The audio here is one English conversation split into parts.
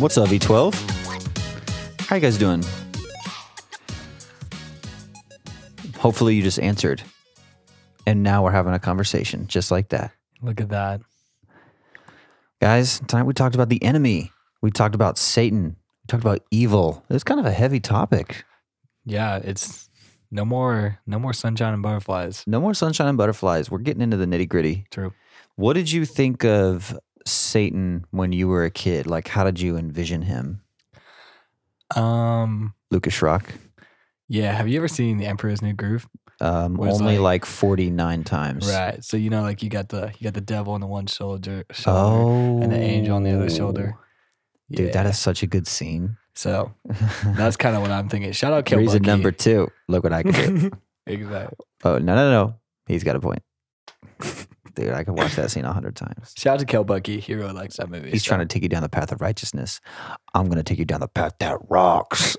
What's up, V12? How you guys doing? Hopefully, you just answered. And now we're having a conversation just like that. Look at that. Guys, tonight we talked about the enemy. We talked about Satan. We talked about evil. It was kind of a heavy topic. Yeah, it's no more no more sunshine and butterflies. No more sunshine and butterflies. We're getting into the nitty gritty. True. What did you think of Satan when you were a kid? Like, how did you envision him? Um Lucas Rock? yeah, have you ever seen The Emperor's New Groove? Um, only like- like 49 times. Right. So you know like you got the you got the devil on the one shoulder, shoulder Oh. and the angel on the other shoulder. Dude, that is such a good scene. So that's kind of what I'm thinking. Shout out Kill Reason Bucky. number two. Look what I can do. exactly. oh, no, no, no. He's got a point. Dude, I could watch that scene a hundred times. Shout out to Kill Bucky. He really likes that movie. He's trying to take you down the path of righteousness. I'm going to take you down the path that rocks.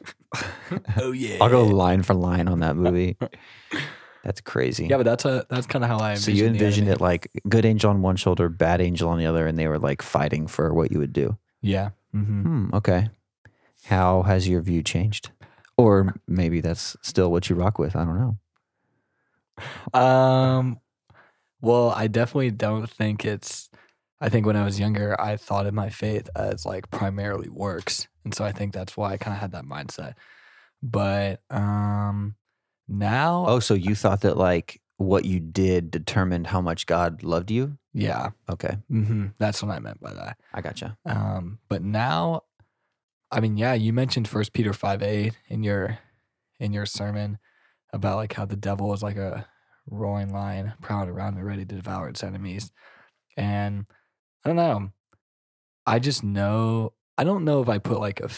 Oh yeah. I'll go line for line on that movie. That's crazy. Yeah, but that's a that's kind of how I so you envisioned it like good angel on one shoulder, bad angel on the other, and they were like fighting for what you would do. Yeah. hmm Hmm, okay. How has your view changed? Or maybe that's still what you rock with. I don't know. Um, well, I definitely don't think it's. I think when I was younger, I thought of my faith as like primarily works, and so I think that's why I kind of had that mindset. But um, now, Oh, so you thought that like what you did determined how much God loved you? yeah, Okay. Mm-hmm. that's what I meant by that. I gotcha. Um, but now, I mean, yeah, you mentioned First Peter five eight in your in your sermon about like how the devil is like a roaring lion, prowling around and ready to devour its enemies. And I don't know. I just know. I don't know if I put like a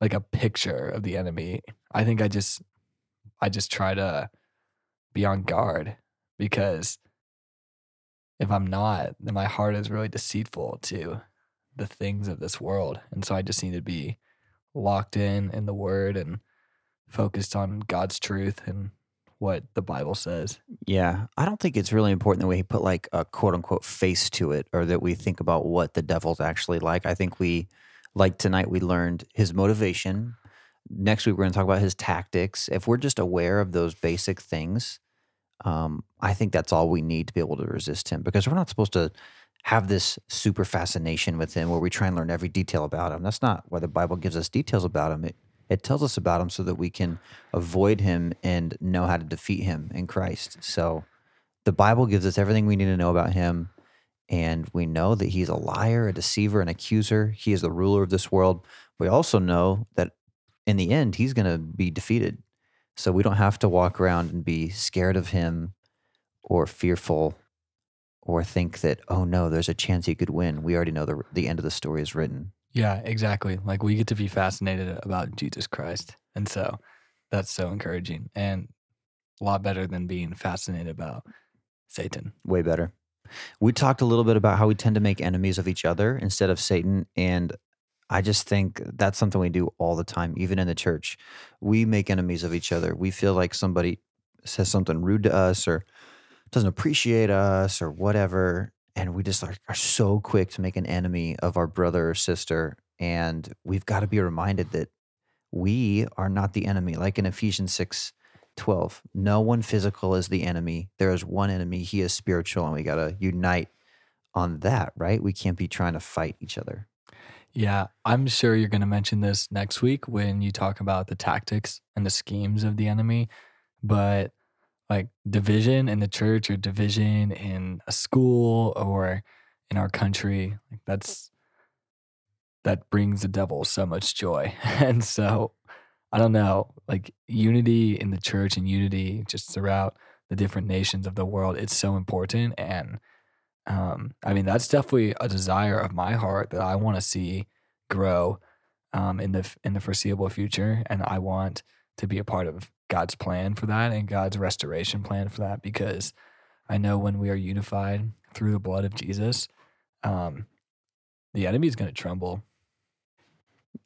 like a picture of the enemy. I think I just I just try to be on guard because if I'm not, then my heart is really deceitful to the things of this world. And so I just need to be locked in in the word and focused on God's truth and what the Bible says. Yeah. I don't think it's really important that we put like a quote unquote face to it or that we think about what the devil's actually like. I think we, like tonight, we learned his motivation. Next week, we're going to talk about his tactics. If we're just aware of those basic things, um, I think that's all we need to be able to resist him because we're not supposed to have this super fascination with him where we try and learn every detail about him. That's not why the Bible gives us details about him. It, it tells us about him so that we can avoid him and know how to defeat him in Christ. So the Bible gives us everything we need to know about him. And we know that he's a liar, a deceiver, an accuser. He is the ruler of this world. We also know that in the end, he's going to be defeated. So we don't have to walk around and be scared of him or fearful or think that, oh no, there's a chance he could win. We already know the, the end of the story is written. Yeah, exactly. Like we get to be fascinated about Jesus Christ. And so that's so encouraging and a lot better than being fascinated about Satan. Way better. We talked a little bit about how we tend to make enemies of each other instead of Satan. And I just think that's something we do all the time, even in the church. We make enemies of each other. We feel like somebody says something rude to us or doesn't appreciate us or whatever. And we just are, are so quick to make an enemy of our brother or sister. And we've got to be reminded that we are not the enemy. Like in Ephesians 6 12, no one physical is the enemy. There is one enemy. He is spiritual. And we got to unite on that, right? We can't be trying to fight each other. Yeah, I'm sure you're going to mention this next week when you talk about the tactics and the schemes of the enemy. But like division in the church or division in a school or in our country, like that's that brings the devil so much joy. And so I don't know, like unity in the church and unity just throughout the different nations of the world, it's so important. And um, I mean, that's definitely a desire of my heart that I want to see grow um, in the in the foreseeable future, and I want to be a part of God's plan for that and God's restoration plan for that because I know when we are unified through the blood of Jesus, um, the enemy is going to tremble.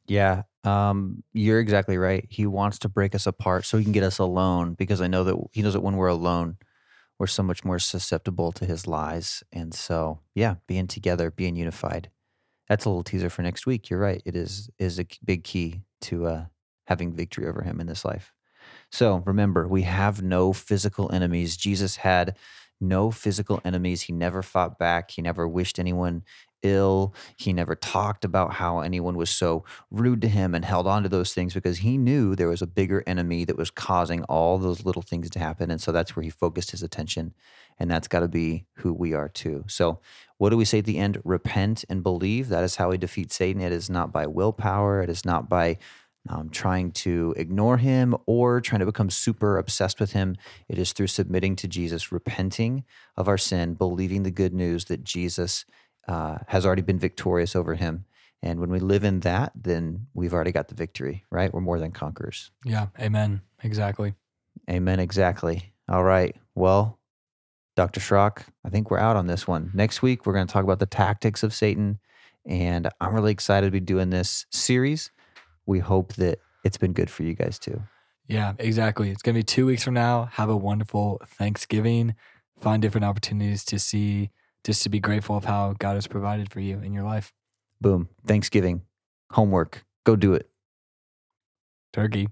Yeah, um, you're exactly right. He wants to break us apart so he can get us alone because I know that he knows that when we're alone, we're so much more susceptible to his lies. And so, yeah, being together, being unified. That's a little teaser for next week. You're right. It is a big key to uh, having victory over him in this life. So remember, we have no physical enemies. Jesus had no physical enemies. He never fought back. He never wished anyone ill. He never talked about how anyone was so rude to him and held on to those things because he knew there was a bigger enemy that was causing all those little things to happen. And so that's where he focused his attention. And that's got to be who we are too. So, what do we say at the end? Repent and believe. That is how we defeat Satan. It is not by willpower, it is not by um, trying to ignore him or trying to become super obsessed with him. It is through submitting to Jesus, repenting of our sin, believing the good news that Jesus uh, has already been victorious over him. And when we live in that, then we've already got the victory, right? We're more than conquerors. Yeah, amen. Exactly. Amen. Exactly. All right. Well, Dr. Schrock, I think we're out on this one. Next week, we're going to talk about the tactics of Satan. And I'm really excited to be doing this series we hope that it's been good for you guys too. Yeah, exactly. It's going to be two weeks from now. Have a wonderful Thanksgiving. Find different opportunities to see, just to be grateful of how God has provided for you in your life. Boom. Thanksgiving. Homework. Go do it. Turkey.